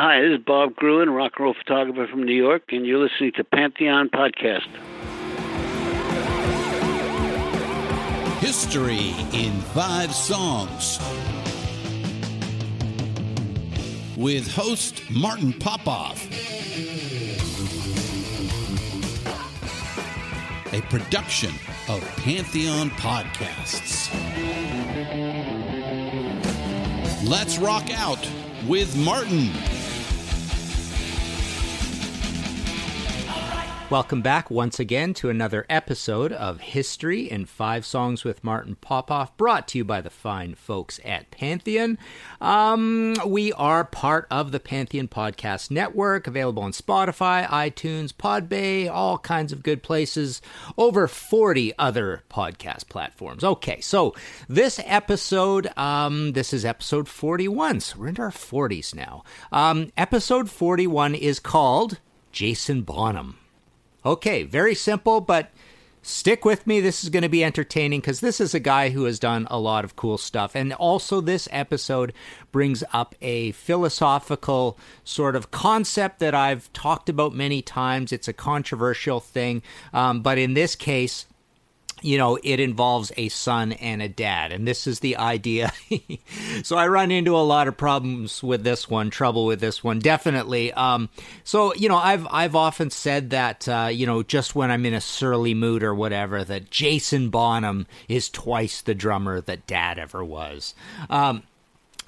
Hi, this is Bob Gruen, rock and roll photographer from New York, and you're listening to Pantheon Podcast. History in Five Songs with host Martin Popoff. A production of Pantheon Podcasts. Let's rock out with Martin. Welcome back once again to another episode of History in Five Songs with Martin Popoff, brought to you by the fine folks at Pantheon. Um, we are part of the Pantheon Podcast Network, available on Spotify, iTunes, Podbay, all kinds of good places, over 40 other podcast platforms. Okay, so this episode, um, this is episode 41, so we're into our 40s now. Um, episode 41 is called Jason Bonham. Okay, very simple, but stick with me. This is going to be entertaining because this is a guy who has done a lot of cool stuff. And also, this episode brings up a philosophical sort of concept that I've talked about many times. It's a controversial thing, um, but in this case, you know, it involves a son and a dad. And this is the idea. so I run into a lot of problems with this one, trouble with this one, definitely. Um, so, you know, I've, I've often said that, uh, you know, just when I'm in a surly mood or whatever, that Jason Bonham is twice the drummer that dad ever was. Um,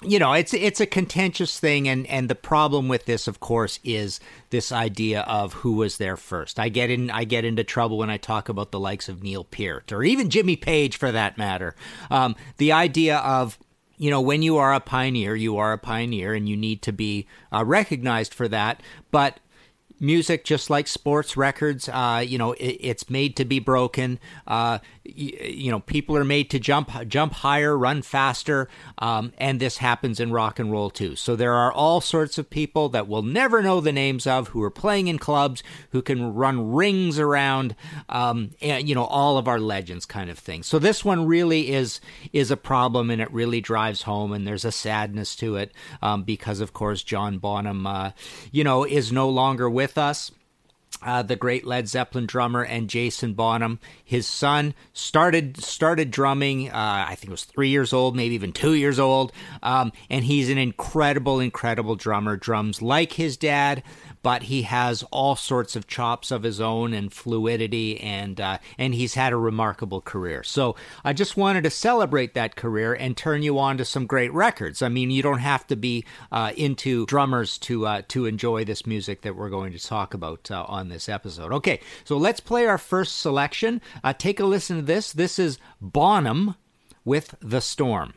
you know it's it's a contentious thing and and the problem with this of course is this idea of who was there first. I get in i get into trouble when i talk about the likes of neil peart or even jimmy page for that matter. Um, the idea of you know when you are a pioneer you are a pioneer and you need to be uh, recognized for that. But music just like sports records uh, you know it, it's made to be broken. Uh, you, know people are made to jump jump higher run faster um, and this happens in rock and roll too. So there are all sorts of people that we'll never know the names of who are playing in clubs who can run rings around um, and you know all of our legends kind of thing. So this one really is is a problem and it really drives home and there's a sadness to it um, because of course john bonham uh, you know is no longer with us uh, the great Led Zeppelin drummer and Jason Bonham. His son started started drumming. Uh, I think it was three years old, maybe even two years old. Um, and he's an incredible, incredible drummer. Drums like his dad, but he has all sorts of chops of his own and fluidity, and uh, and he's had a remarkable career. So I just wanted to celebrate that career and turn you on to some great records. I mean, you don't have to be uh, into drummers to uh, to enjoy this music that we're going to talk about uh, on this episode. Okay, so let's play our first selection. Uh, take a listen to this. This is Bonham with The Storm.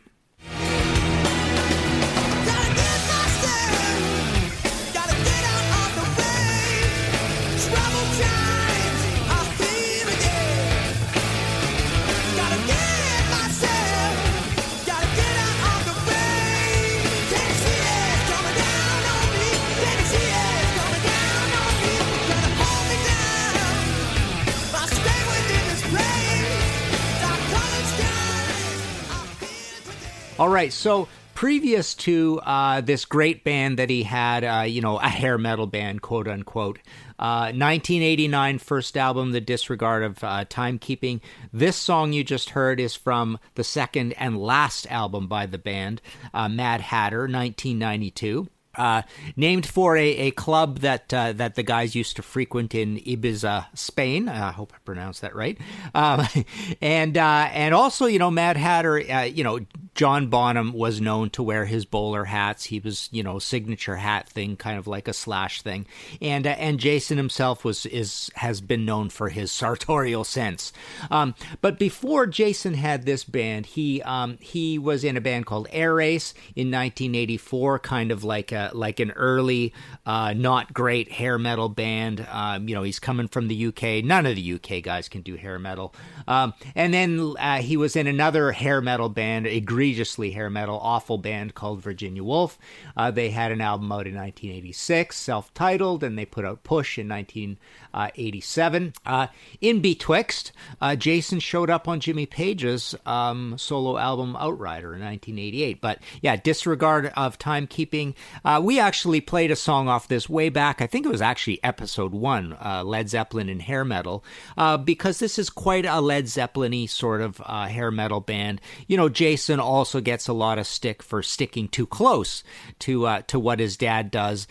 All right, so previous to uh, this great band that he had, uh, you know, a hair metal band, quote unquote, uh, 1989 first album, The Disregard of uh, Timekeeping. This song you just heard is from the second and last album by the band, uh, Mad Hatter, 1992. Uh, named for a, a club that uh, that the guys used to frequent in Ibiza, Spain. I hope I pronounced that right. Um, and uh, and also, you know, Mad Hatter. Uh, you know, John Bonham was known to wear his bowler hats. He was, you know, signature hat thing, kind of like a slash thing. And uh, and Jason himself was is has been known for his sartorial sense. Um, but before Jason had this band, he um, he was in a band called Air Race in 1984, kind of like a like an early, uh, not great hair metal band. Um, you know, he's coming from the UK. None of the UK guys can do hair metal. Um, and then uh, he was in another hair metal band, egregiously hair metal, awful band called Virginia Wolf. Uh, they had an album out in 1986, self-titled, and they put out Push in 1987. Uh, in betwixt, uh, Jason showed up on Jimmy Page's um, solo album Outrider in 1988. But yeah, disregard of timekeeping. Uh, we actually played a song off this way back. I think it was actually episode one, uh, Led Zeppelin and hair metal, uh, because this is quite a Led Zeppelin y sort of uh, hair metal band. You know, Jason also gets a lot of stick for sticking too close to uh, to what his dad does.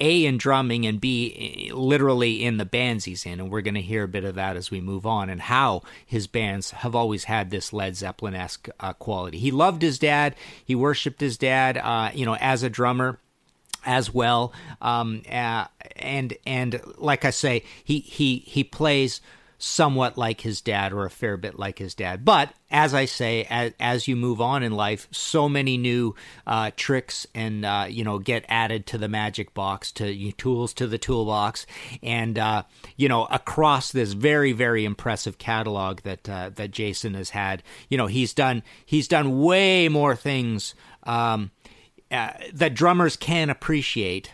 A in drumming and B literally in the bands he's in. And we're going to hear a bit of that as we move on and how his bands have always had this Led Zeppelin esque uh, quality. He loved his dad, he worshiped his dad, uh, you know, as a drummer as well. Um, uh, and and like I say, he he he plays somewhat like his dad or a fair bit like his dad. But as I say, as, as you move on in life, so many new uh, tricks and uh, you know get added to the magic box, to tools to the toolbox, and uh, you know across this very very impressive catalog that uh, that Jason has had. You know he's done he's done way more things. Um, uh, that drummers can appreciate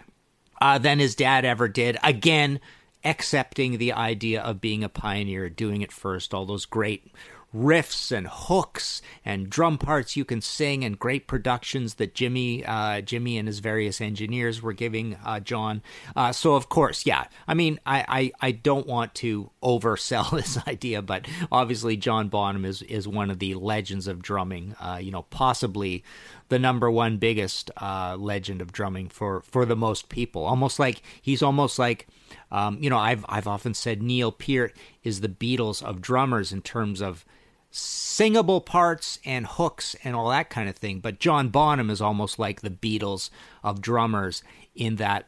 uh, than his dad ever did. Again, accepting the idea of being a pioneer, doing it first, all those great riffs and hooks and drum parts you can sing and great productions that Jimmy uh, Jimmy and his various engineers were giving uh, John. Uh, so of course, yeah. I mean, I, I, I don't want to oversell this idea, but obviously John Bonham is is one of the legends of drumming. Uh, you know, possibly the number one biggest uh, legend of drumming for for the most people. Almost like he's almost like um, you know, I've I've often said Neil Peart is the Beatles of drummers in terms of singable parts and hooks and all that kind of thing. But John Bonham is almost like the Beatles of drummers in that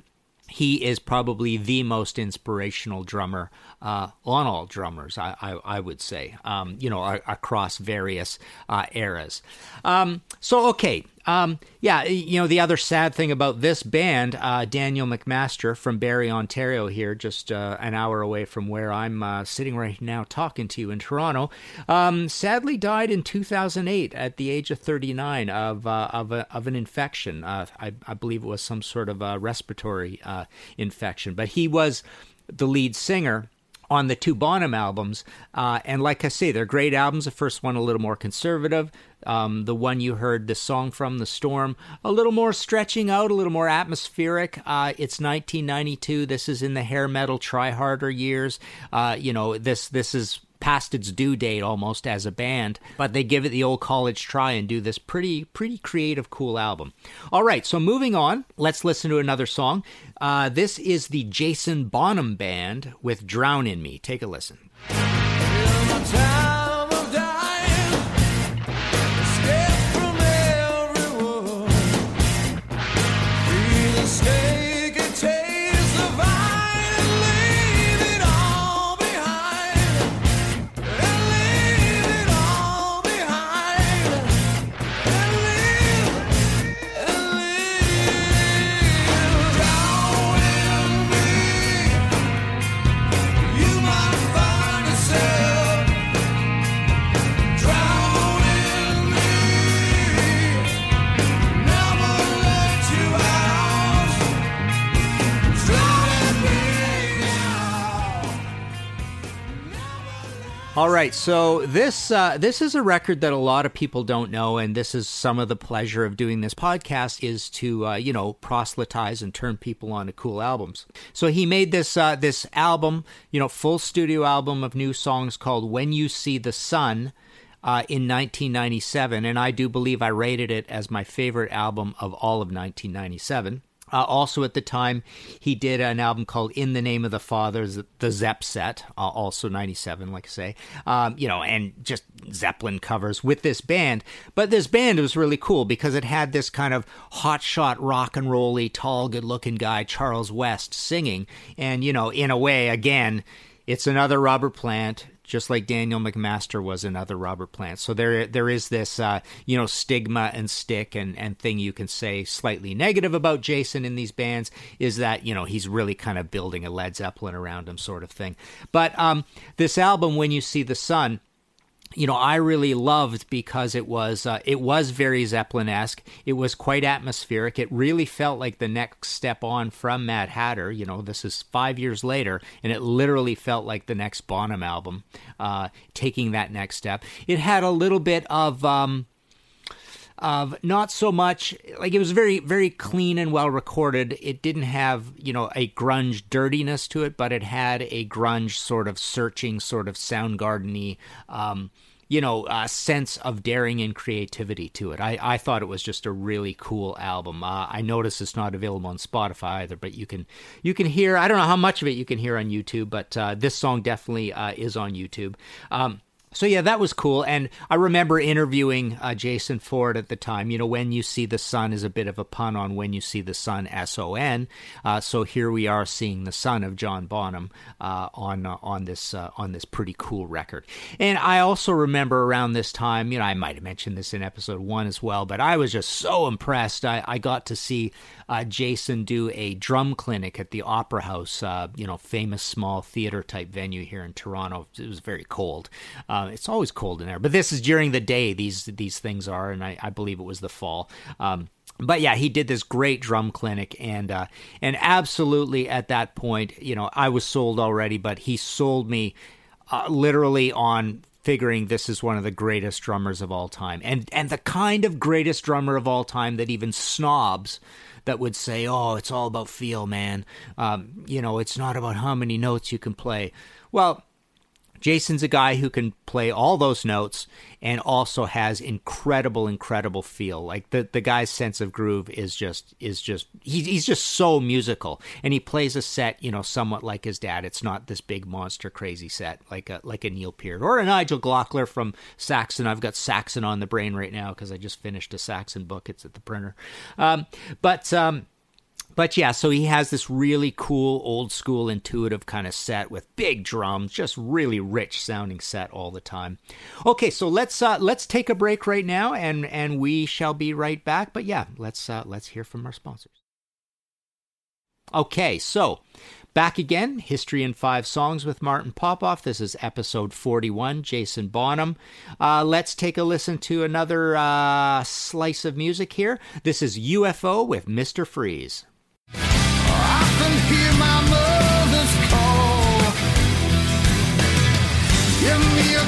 he is probably the most inspirational drummer uh, on all drummers, I, I, I would say, um, you know, across various uh, eras. Um, so, okay, um, yeah, you know, the other sad thing about this band, uh, Daniel McMaster from Barrie, Ontario, here, just uh, an hour away from where I'm uh, sitting right now talking to you in Toronto, um, sadly died in 2008 at the age of 39 of uh, of, a, of, an infection. Uh, I, I, believe it was some sort of respiratory uh, infection, but he was the lead singer on the two Bonham albums. Uh, and like I say, they're great albums. The first one a little more conservative. Um, the one you heard, the song from the storm, a little more stretching out, a little more atmospheric. Uh, it's 1992. This is in the hair metal try harder years. Uh, you know, this this is past its due date almost as a band, but they give it the old college try and do this pretty pretty creative, cool album. All right, so moving on, let's listen to another song. Uh, this is the Jason Bonham Band with "Drown in Me." Take a listen. Right, so this uh, this is a record that a lot of people don't know, and this is some of the pleasure of doing this podcast is to uh, you know proselytize and turn people on to cool albums. So he made this uh, this album, you know, full studio album of new songs called "When You See the Sun." Uh, in 1997, and I do believe I rated it as my favorite album of all of 1997. Uh, also, at the time, he did an album called "In the Name of the Father," the Zepp set, uh, also '97, like I say, um, you know, and just Zeppelin covers with this band. But this band was really cool because it had this kind of hotshot rock and rolly, tall, good-looking guy, Charles West, singing, and you know, in a way, again, it's another Robert Plant just like Daniel McMaster was another Robert Plant. So there there is this uh, you know stigma and stick and and thing you can say slightly negative about Jason in these bands is that you know he's really kind of building a Led Zeppelin around him sort of thing. But um, this album, when you see the sun you know, I really loved because it was uh, it was very Zeppelin esque. It was quite atmospheric. It really felt like the next step on from Mad Hatter. You know, this is five years later, and it literally felt like the next Bonham album, uh, taking that next step. It had a little bit of. Um, of not so much like it was very very clean and well recorded it didn't have you know a grunge dirtiness to it but it had a grunge sort of searching sort of soundgardeny um, you know, uh, sense of daring and creativity to it. I, I thought it was just a really cool album. Uh, I notice it's not available on Spotify either, but you can you can hear. I don't know how much of it you can hear on YouTube, but uh, this song definitely uh, is on YouTube. Um, so yeah, that was cool, and I remember interviewing uh, Jason Ford at the time. You know, when you see the sun is a bit of a pun on when you see the sun, S O N. Uh, so here we are seeing the son of John Bonham uh, on uh, on this uh, on this pretty cool record. And I also remember around this time, you know, I might have mentioned this in episode one as well, but I was just so impressed. I, I got to see uh, Jason do a drum clinic at the Opera House, you know, famous small theater type venue here in Toronto. It was very cold. Uh, it's always cold in there, but this is during the day. These these things are, and I, I believe it was the fall. Um, but yeah, he did this great drum clinic, and uh, and absolutely at that point, you know, I was sold already. But he sold me uh, literally on figuring this is one of the greatest drummers of all time, and and the kind of greatest drummer of all time that even snobs that would say, "Oh, it's all about feel, man." Um, you know, it's not about how many notes you can play. Well, Jason's a guy who can play all those notes and also has incredible, incredible feel. Like the, the guy's sense of groove is just is just he's he's just so musical, and he plays a set you know somewhat like his dad. It's not this big monster crazy set like a like a Neil Peart or a Nigel Glockler from Saxon. I've got Saxon on the brain right now because I just finished a Saxon book. It's at the printer, um, but. Um, but yeah, so he has this really cool, old school, intuitive kind of set with big drums, just really rich sounding set all the time. Okay, so let's uh, let's take a break right now, and and we shall be right back. But yeah, let's uh, let's hear from our sponsors. Okay, so Back again, History in Five Songs with Martin Popoff. This is episode 41, Jason Bonham. Uh, let's take a listen to another uh, slice of music here. This is UFO with Mr. Freeze. I can hear my mother's call. Give me a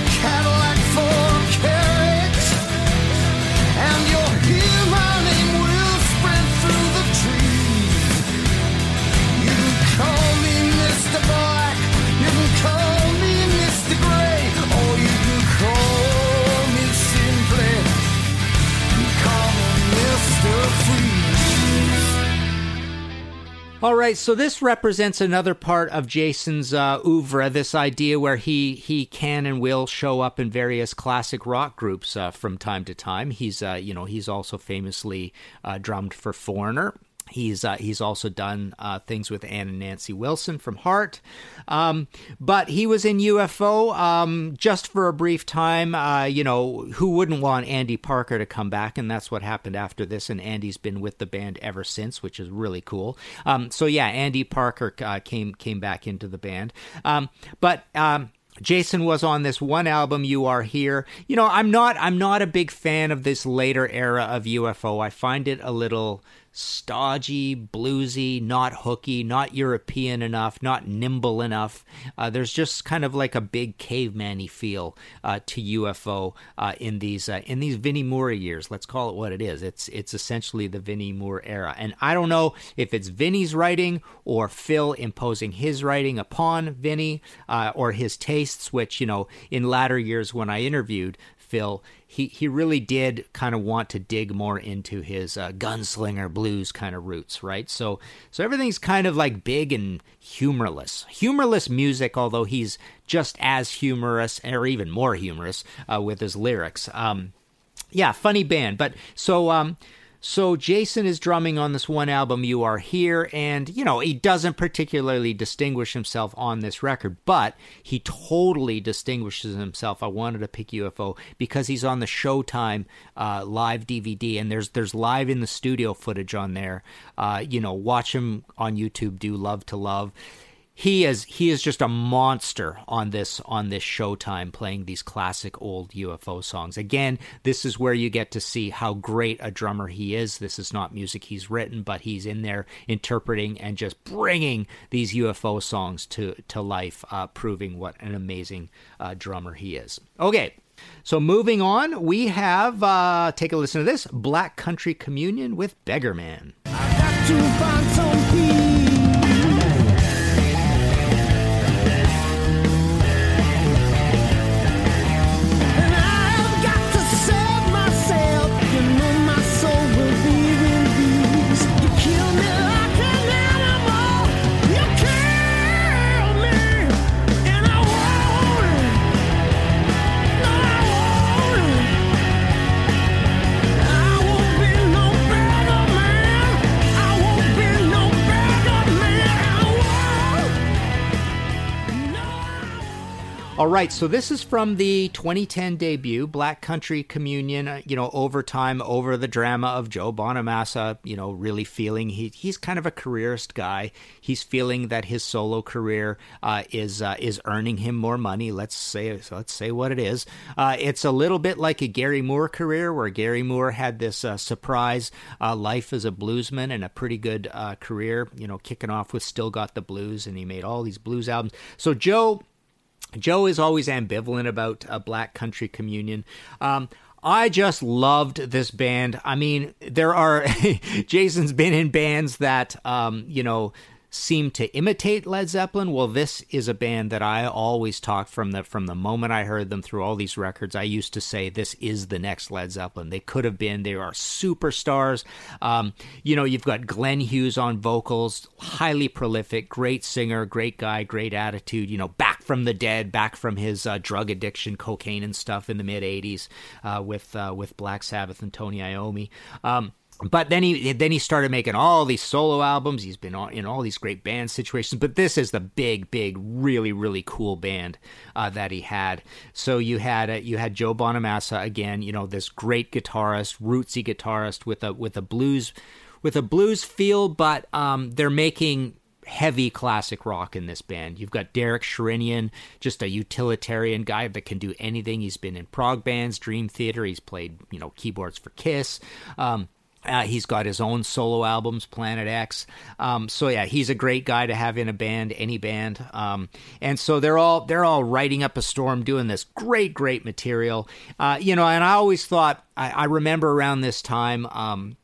right, so this represents another part of Jason's uh, oeuvre. This idea where he he can and will show up in various classic rock groups uh, from time to time. He's uh, you know he's also famously uh, drummed for Foreigner. He's uh, he's also done uh, things with Ann and Nancy Wilson from Heart, um, but he was in UFO um, just for a brief time. Uh, you know, who wouldn't want Andy Parker to come back? And that's what happened after this. And Andy's been with the band ever since, which is really cool. Um, so yeah, Andy Parker uh, came came back into the band, um, but. Um, Jason was on this one album, You Are Here. You know, I'm not I'm not a big fan of this later era of UFO. I find it a little stodgy, bluesy, not hooky, not European enough, not nimble enough. Uh, there's just kind of like a big caveman-y feel uh, to UFO uh, in these uh, in these Vinnie Moore years. Let's call it what it is. It's it's essentially the Vinnie Moore era, and I don't know if it's Vinnie's writing or Phil imposing his writing upon Vinnie uh, or his tastes, which you know in latter years when I interviewed Phil he he really did kind of want to dig more into his uh, gunslinger blues kind of roots, right? So so everything's kind of like big and humorless, humorless music. Although he's just as humorous, or even more humorous, uh, with his lyrics. Um, yeah, funny band. But so um, so Jason is drumming on this one album, You Are Here, and you know, he doesn't particularly distinguish himself on this record, but he totally distinguishes himself. I wanted to pick UFO because he's on the Showtime uh, live DVD, and there's there's live in the studio footage on there. Uh, you know, watch him on YouTube do Love to Love he is he is just a monster on this on this showtime playing these classic old UFO songs. Again, this is where you get to see how great a drummer he is. This is not music he's written, but he's in there interpreting and just bringing these UFO songs to to life, uh, proving what an amazing uh, drummer he is. Okay. So moving on, we have uh, take a listen to this Black Country Communion with Beggarman. Right, so this is from the 2010 debut, Black Country Communion, uh, you know, over time, over the drama of Joe Bonamassa, you know, really feeling he, he's kind of a careerist guy. He's feeling that his solo career uh, is uh, is earning him more money. Let's say let's say what it is. Uh, it's a little bit like a Gary Moore career, where Gary Moore had this uh, surprise uh, life as a bluesman and a pretty good career, you know, kicking off with Still Got the Blues, and he made all these blues albums. So Joe Joe is always ambivalent about a Black Country Communion. Um, I just loved this band. I mean, there are Jason's been in bands that um, you know seem to imitate Led Zeppelin. Well, this is a band that I always talk from the from the moment I heard them through all these records. I used to say this is the next Led Zeppelin. They could have been. They are superstars. Um, you know, you've got Glenn Hughes on vocals, highly prolific, great singer, great guy, great attitude. You know, back from the dead, back from his uh, drug addiction, cocaine and stuff in the mid '80s uh, with uh, with Black Sabbath and Tony Iommi. Um, but then he then he started making all these solo albums. He's been in all these great band situations, but this is the big, big, really, really cool band uh, that he had. So you had uh, you had Joe Bonamassa again. You know this great guitarist, rootsy guitarist with a with a blues with a blues feel, but um, they're making heavy classic rock in this band. You've got Derek Sherinian, just a utilitarian guy that can do anything. He's been in prog bands, Dream Theater. He's played you know keyboards for Kiss. Um, uh, he's got his own solo albums, Planet X. Um, so yeah, he's a great guy to have in a band, any band. Um, and so they're all they're all writing up a storm, doing this great, great material. Uh, you know, and I always thought I, I remember around this time. Um,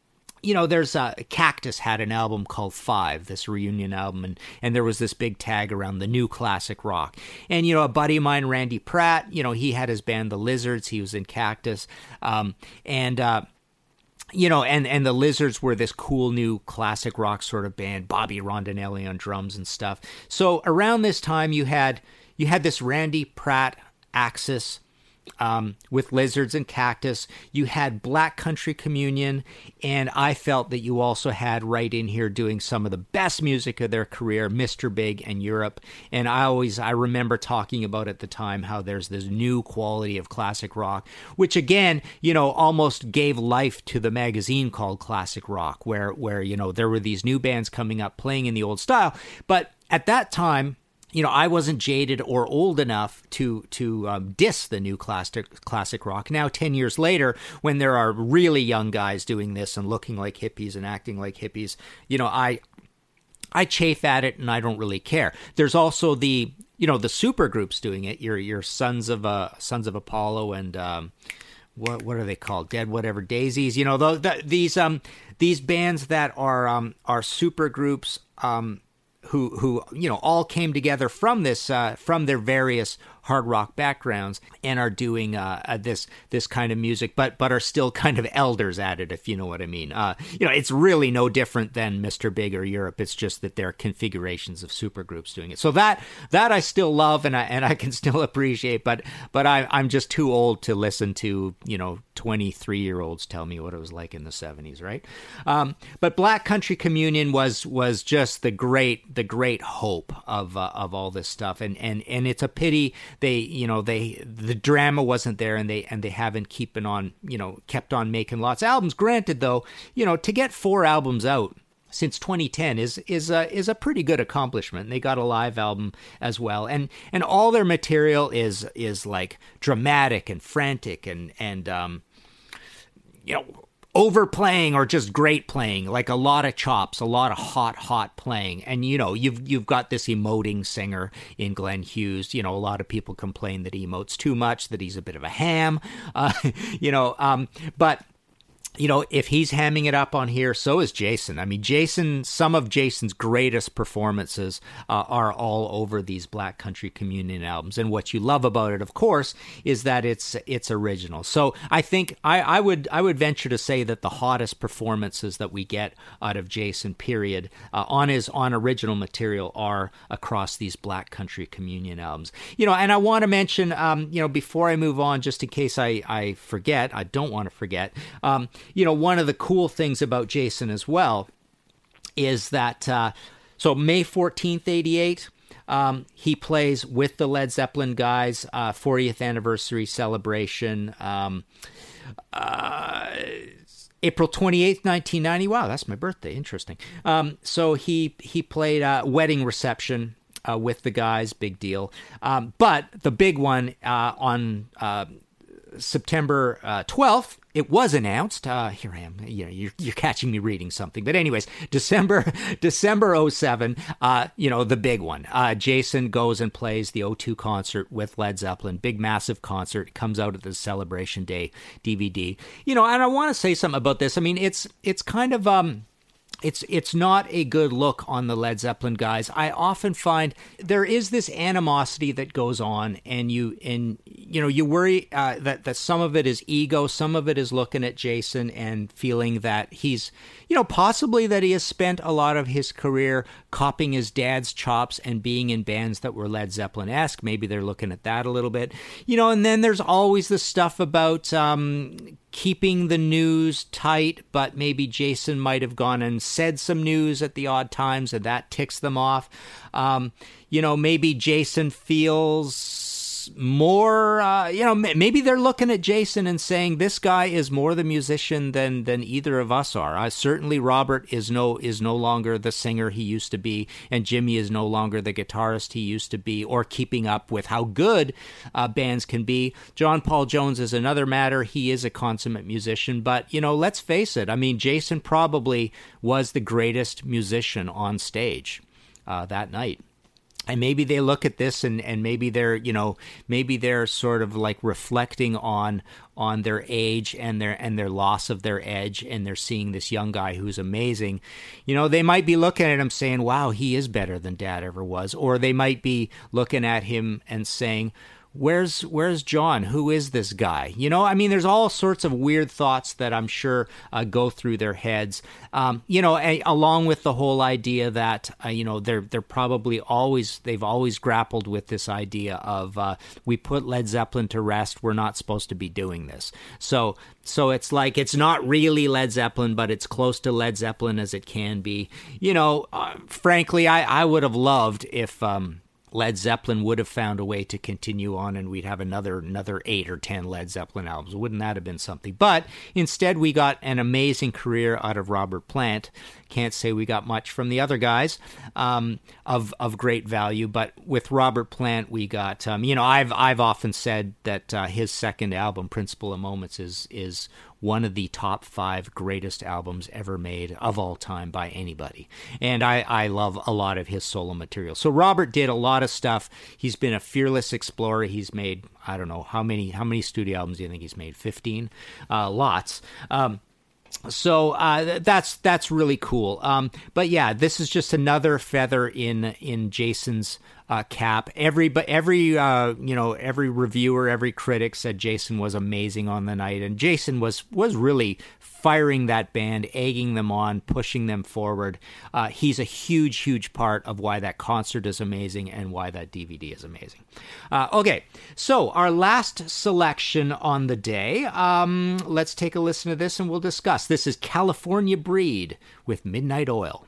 you know, there's a Cactus had an album called Five, this reunion album, and, and there was this big tag around the new classic rock. And, you know, a buddy of mine, Randy Pratt, you know, he had his band The Lizards, he was in Cactus. Um, and, uh, you know, and and the Lizards were this cool new classic rock sort of band, Bobby Rondinelli on drums and stuff. So around this time, you had you had this Randy Pratt axis um, with lizards and cactus. You had Black Country Communion, and I felt that you also had right in here doing some of the best music of their career, Mr. Big and Europe. And I always I remember talking about at the time how there's this new quality of classic rock, which again, you know, almost gave life to the magazine called Classic Rock, where where you know there were these new bands coming up playing in the old style, but at that time you know, I wasn't jaded or old enough to to um, diss the new classic classic rock. Now, ten years later, when there are really young guys doing this and looking like hippies and acting like hippies, you know, I I chafe at it and I don't really care. There's also the you know the super groups doing it. Your your sons of uh sons of Apollo and um, what what are they called? Dead whatever daisies. You know the, the, these um these bands that are um are super groups um who who you know all came together from this uh, from their various hard rock backgrounds and are doing uh, uh, this this kind of music, but but are still kind of elders at it, if you know what I mean. Uh, you know, it's really no different than Mr. Big or Europe. It's just that there are configurations of supergroups doing it. So that that I still love and I and I can still appreciate, but but I I'm just too old to listen to you know 23 year olds tell me what it was like in the 70s, right? Um, but Black Country Communion was was just the great the great hope of uh, of all this stuff, and and and it's a pity they you know they the drama wasn't there, and they and they haven't keeping on you know kept on making lots of albums. Granted, though, you know to get four albums out since 2010 is is a is a pretty good accomplishment. They got a live album as well, and and all their material is is like dramatic and frantic and and um, you know overplaying or just great playing like a lot of chops a lot of hot hot playing. And you know you've you've got this emoting singer in Glenn Hughes. You know a lot of people complain that he emotes too much that he's a bit of a ham uh, you know um, but you know, if he's hamming it up on here, so is Jason. I mean, Jason, some of Jason's greatest performances uh, are all over these Black Country Communion albums. And what you love about it, of course, is that it's it's original. So I think I, I would I would venture to say that the hottest performances that we get out of Jason, period, uh, on his on original material are across these Black Country Communion albums. You know, and I want to mention, um, you know, before I move on, just in case I I forget, I don't want to forget. Um, you know, one of the cool things about Jason as well is that, uh, so May 14th, 88, um, he plays with the Led Zeppelin guys, uh, 40th anniversary celebration. Um, uh, April 28th, 1990. Wow, that's my birthday. Interesting. Um, so he he played a wedding reception uh, with the guys. Big deal. Um, but the big one uh, on uh, September 12th, it was announced. Uh, here I am. You know, you're, you're catching me reading something. But anyways, December December 07, uh, you know, the big one. Uh, Jason goes and plays the O2 concert with Led Zeppelin. Big, massive concert. Comes out at the Celebration Day DVD. You know, and I want to say something about this. I mean, it's it's kind of um it's it's not a good look on the Led Zeppelin guys. I often find there is this animosity that goes on, and you and you know you worry uh, that that some of it is ego, some of it is looking at Jason and feeling that he's you know possibly that he has spent a lot of his career copying his dad's chops and being in bands that were Led Zeppelin esque. Maybe they're looking at that a little bit, you know. And then there's always the stuff about um, keeping the news tight, but maybe Jason might have gone and said some news at the odd times, and that ticks them off. Um, you know, maybe Jason feels more uh, you know maybe they're looking at Jason and saying this guy is more the musician than than either of us are. Uh, certainly Robert is no is no longer the singer he used to be and Jimmy is no longer the guitarist he used to be or keeping up with how good uh, bands can be. John Paul Jones is another matter. He is a consummate musician but you know let's face it. I mean Jason probably was the greatest musician on stage uh, that night and maybe they look at this and, and maybe they're you know maybe they're sort of like reflecting on on their age and their and their loss of their edge and they're seeing this young guy who's amazing. You know they might be looking at him saying wow he is better than dad ever was. Or they might be looking at him and saying where's where's John? Who is this guy? You know, I mean, there's all sorts of weird thoughts that I'm sure uh, go through their heads. Um, you know, a, along with the whole idea that uh, you know they're they're probably always they've always grappled with this idea of uh, we put Led Zeppelin to rest. We're not supposed to be doing this. So so it's like it's not really Led Zeppelin, but it's close to Led Zeppelin as it can be. You know, uh, frankly, I I would have loved if. Um, Led Zeppelin would have found a way to continue on and we'd have another another 8 or 10 Led Zeppelin albums. Wouldn't that have been something? But instead we got an amazing career out of Robert Plant. Can't say we got much from the other guys um, of of great value, but with Robert Plant we got um, you know I've I've often said that uh, his second album Principle of Moments is is one of the top five greatest albums ever made of all time by anybody. And I, I love a lot of his solo material. So Robert did a lot of stuff. He's been a fearless explorer. He's made I don't know how many how many studio albums do you think he's made? Fifteen, uh, lots. Um, so uh, that's that's really cool. Um, but yeah, this is just another feather in in Jason's uh, cap. Every but every uh, you know every reviewer, every critic said Jason was amazing on the night, and Jason was was really firing that band, egging them on, pushing them forward. Uh, he's a huge, huge part of why that concert is amazing and why that DVD is amazing. Uh, okay, so our last selection on the day. Um, let's take a listen to this and we'll discuss. This is California Breed with Midnight Oil.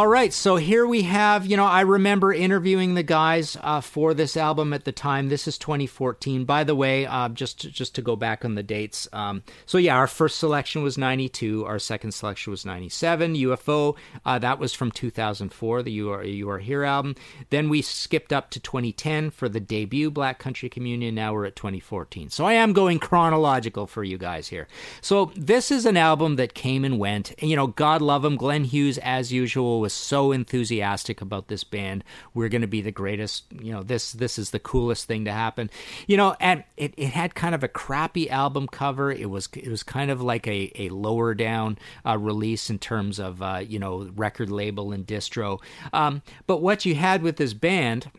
All right, so here we have, you know, I remember interviewing the guys uh, for this album at the time. This is 2014. By the way, uh, just to, just to go back on the dates. Um, so yeah, our first selection was 92. Our second selection was 97. UFO, uh, that was from 2004, the You Are You Are Here album. Then we skipped up to 2010 for the debut Black Country Communion. Now we're at 2014. So I am going chronological for you guys here. So this is an album that came and went. You know, God love him, Glenn Hughes as usual was was so enthusiastic about this band. We're going to be the greatest. You know, this this is the coolest thing to happen. You know, and it, it had kind of a crappy album cover. It was it was kind of like a, a lower down uh, release in terms of uh, you know record label and distro. Um, but what you had with this band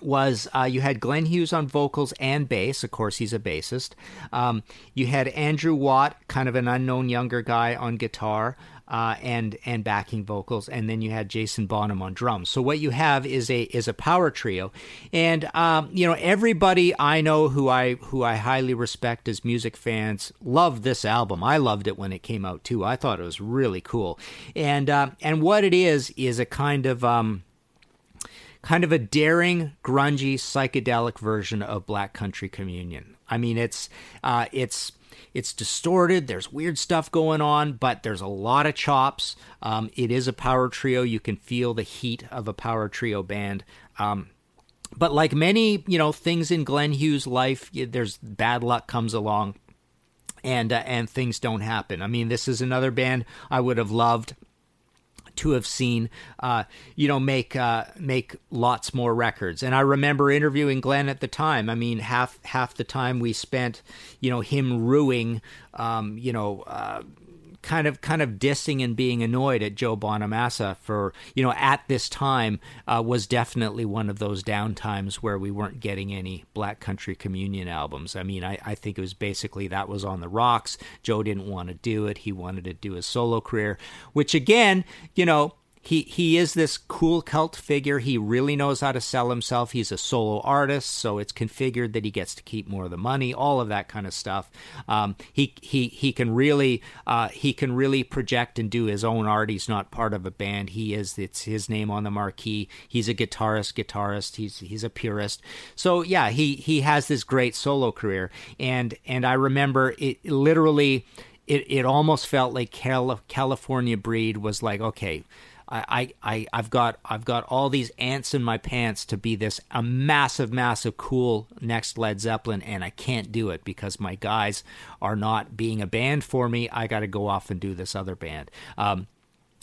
was uh, you had Glenn Hughes on vocals and bass. Of course, he's a bassist. Um, you had Andrew Watt, kind of an unknown younger guy, on guitar uh, and and backing vocals, and then you had Jason Bonham on drums. So what you have is a is a power trio, and um, you know everybody I know who I who I highly respect as music fans love this album. I loved it when it came out too. I thought it was really cool, and uh, and what it is is a kind of um, kind of a daring, grungy, psychedelic version of Black Country Communion. I mean, it's uh, it's it's distorted. There's weird stuff going on, but there's a lot of chops. Um, it is a power trio. You can feel the heat of a power trio band. Um, but like many, you know, things in Glenn Hughes' life, there's bad luck comes along, and uh, and things don't happen. I mean, this is another band I would have loved to have seen, uh, you know, make uh, make lots more records. And I remember interviewing Glenn at the time. I mean, half half the time we spent, you know, him ruining, um, you know. Uh, kind of kind of dissing and being annoyed at Joe Bonamassa for you know at this time uh, was definitely one of those down times where we weren't getting any Black Country Communion albums. I mean, I, I think it was basically that was on the rocks. Joe didn't want to do it. He wanted to do his solo career, which again, you know, he he is this cool cult figure. He really knows how to sell himself. He's a solo artist, so it's configured that he gets to keep more of the money. All of that kind of stuff. Um, he he he can really uh, he can really project and do his own art. He's not part of a band. He is it's his name on the marquee. He's a guitarist. Guitarist. He's he's a purist. So yeah, he he has this great solo career. And and I remember it literally. It, it almost felt like California Breed was like, okay, I, I, I've got I've got all these ants in my pants to be this a massive, massive, cool next Led Zeppelin, and I can't do it because my guys are not being a band for me. I got to go off and do this other band. Um,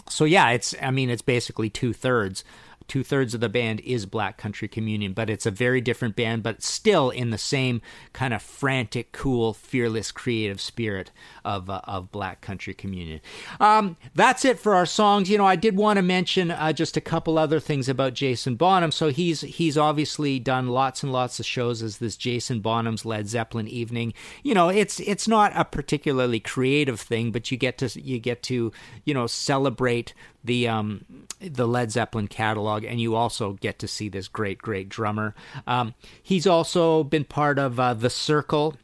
so yeah, it's I mean it's basically two thirds two thirds of the band is Black Country Communion, but it's a very different band, but still in the same kind of frantic, cool, fearless, creative spirit of uh, of Black Country Communion. Um, that's it for our songs. You know, I did want to mention uh, just a couple other things about Jason Bonham. So he's he's obviously done lots and lots of shows as this Jason Bonham's Led Zeppelin evening. You know, it's it's not a particularly creative thing, but you get to you get to you know celebrate the um, the Led Zeppelin catalog, and you also get to see this great, great drummer. Um, he's also been part of uh, the Circle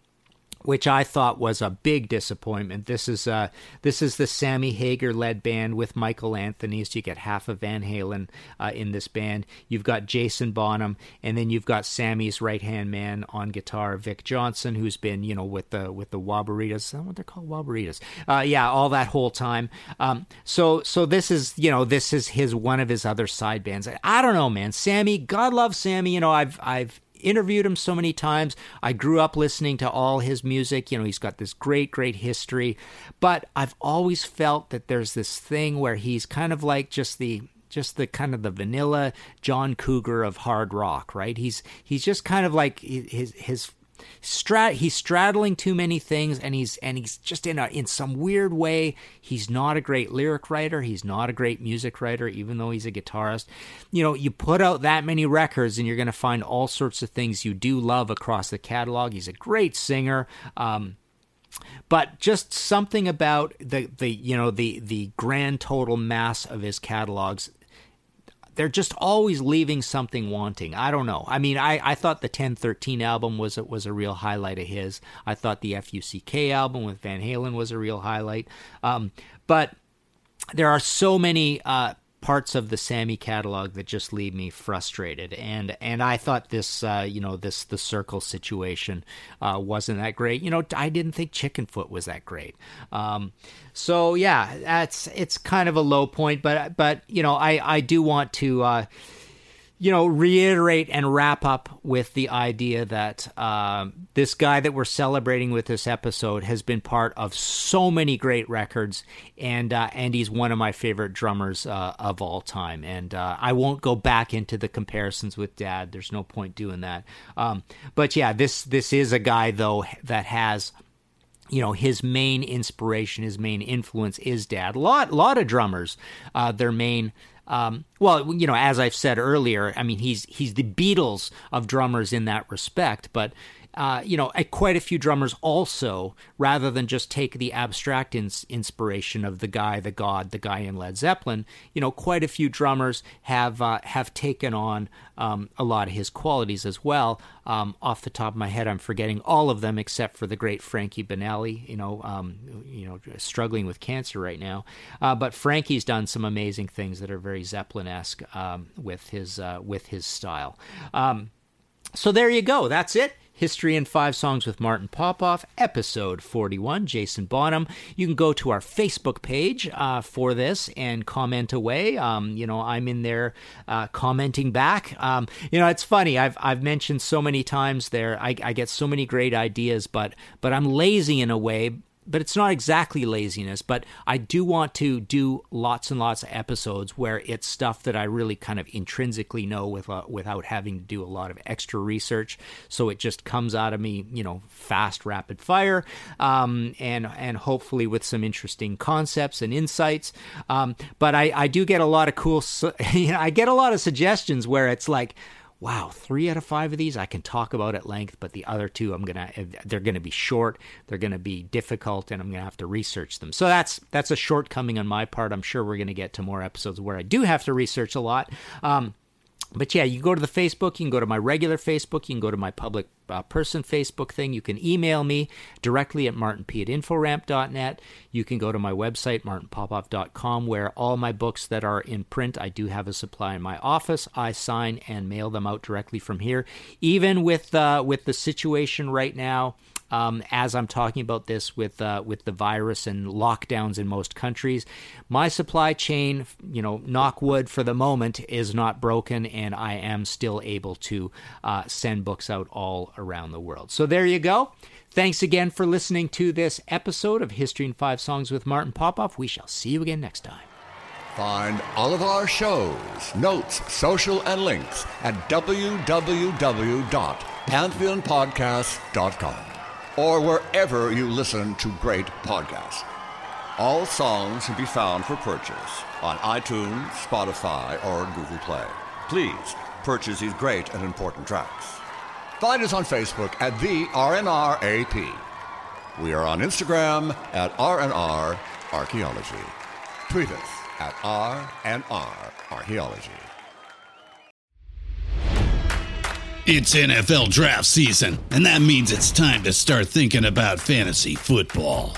which I thought was a big disappointment. This is uh, this is the Sammy Hagar led band with Michael Anthony, so you get half of Van Halen uh, in this band. You've got Jason Bonham, and then you've got Sammy's right hand man on guitar, Vic Johnson, who's been you know with the with the Waboritas. Is what they're called, Waboritas? Uh, yeah, all that whole time. Um, so so this is you know this is his one of his other side bands. I, I don't know, man. Sammy, God love Sammy. You know I've I've interviewed him so many times. I grew up listening to all his music. You know, he's got this great, great history. But I've always felt that there's this thing where he's kind of like just the just the kind of the vanilla John Cougar of hard rock, right? He's he's just kind of like his his strat he's straddling too many things and he's and he's just in a in some weird way. He's not a great lyric writer. He's not a great music writer even though he's a guitarist. You know you put out that many records and you're going to find all sorts of things you do love across the catalog. He's a great singer um, but just something about the the you know the the grand total mass of his catalogs they're just always leaving something wanting. I don't know. I mean, I, I thought the 1013 album was a, was a real highlight of his. I thought the FUCK album with Van Halen was a real highlight. Um, but there are so many uh, parts of the Sammy catalog that just leave me frustrated. And and I thought this, uh, you know, this the circle situation uh, wasn't that great. You know, I didn't think Chickenfoot was that great. Um, so yeah, that's it's kind of a low point. But but you know, I I do want to. Uh, you know, reiterate and wrap up with the idea that um, this guy that we're celebrating with this episode has been part of so many great records, and uh, and he's one of my favorite drummers uh, of all time. And uh, I won't go back into the comparisons with Dad. There's no point doing that. Um, but yeah, this this is a guy though that has you know his main inspiration his main influence is dad a lot lot of drummers uh, their main um, well, you know, as I've said earlier, I mean, he's he's the Beatles of drummers in that respect. But uh, you know, quite a few drummers also, rather than just take the abstract ins- inspiration of the guy, the god, the guy in Led Zeppelin, you know, quite a few drummers have uh, have taken on um, a lot of his qualities as well. Um, off the top of my head, I'm forgetting all of them except for the great Frankie Banali. You know, um, you know, struggling with cancer right now. Uh, but Frankie's done some amazing things that are very Zeppelin-esque um, with his uh, with his style. Um, so there you go. That's it. History in Five Songs with Martin Popoff, episode 41, Jason Bonham. You can go to our Facebook page uh, for this and comment away. Um, you know, I'm in there uh, commenting back. Um, you know, it's funny. I've I've mentioned so many times there. I, I get so many great ideas, but but I'm lazy in a way but it's not exactly laziness. But I do want to do lots and lots of episodes where it's stuff that I really kind of intrinsically know with, uh, without having to do a lot of extra research. So it just comes out of me, you know, fast, rapid fire, um, and and hopefully with some interesting concepts and insights. Um, but I, I do get a lot of cool. You know, I get a lot of suggestions where it's like wow, three out of five of these I can talk about at length, but the other two I'm gonna they're gonna be short, they're gonna be difficult, and I'm gonna have to research them. So that's that's a shortcoming on my part. I'm sure we're gonna get to more episodes where I do have to research a lot. Um, but yeah, you go to the Facebook, you can go to my regular Facebook, you can go to my public uh, person Facebook thing. You can email me directly at martinp at inforamp.net. You can go to my website, martinpopoff.com, where all my books that are in print, I do have a supply in my office. I sign and mail them out directly from here. Even with, uh, with the situation right now, um, as I'm talking about this with uh, with the virus and lockdowns in most countries. My supply chain, you know, knock wood for the moment, is not broken, and I am still able to uh, send books out all around the world. So there you go. Thanks again for listening to this episode of History in Five Songs with Martin Popoff. We shall see you again next time. Find all of our shows, notes, social, and links at www.pantheonpodcast.com or wherever you listen to great podcasts. All songs can be found for purchase on iTunes, Spotify, or Google Play. Please purchase these great and important tracks. Find us on Facebook at the RNRAP. We are on Instagram at RNR Archaeology. Tweet us at RNR Archaeology. It's NFL draft season, and that means it's time to start thinking about fantasy football.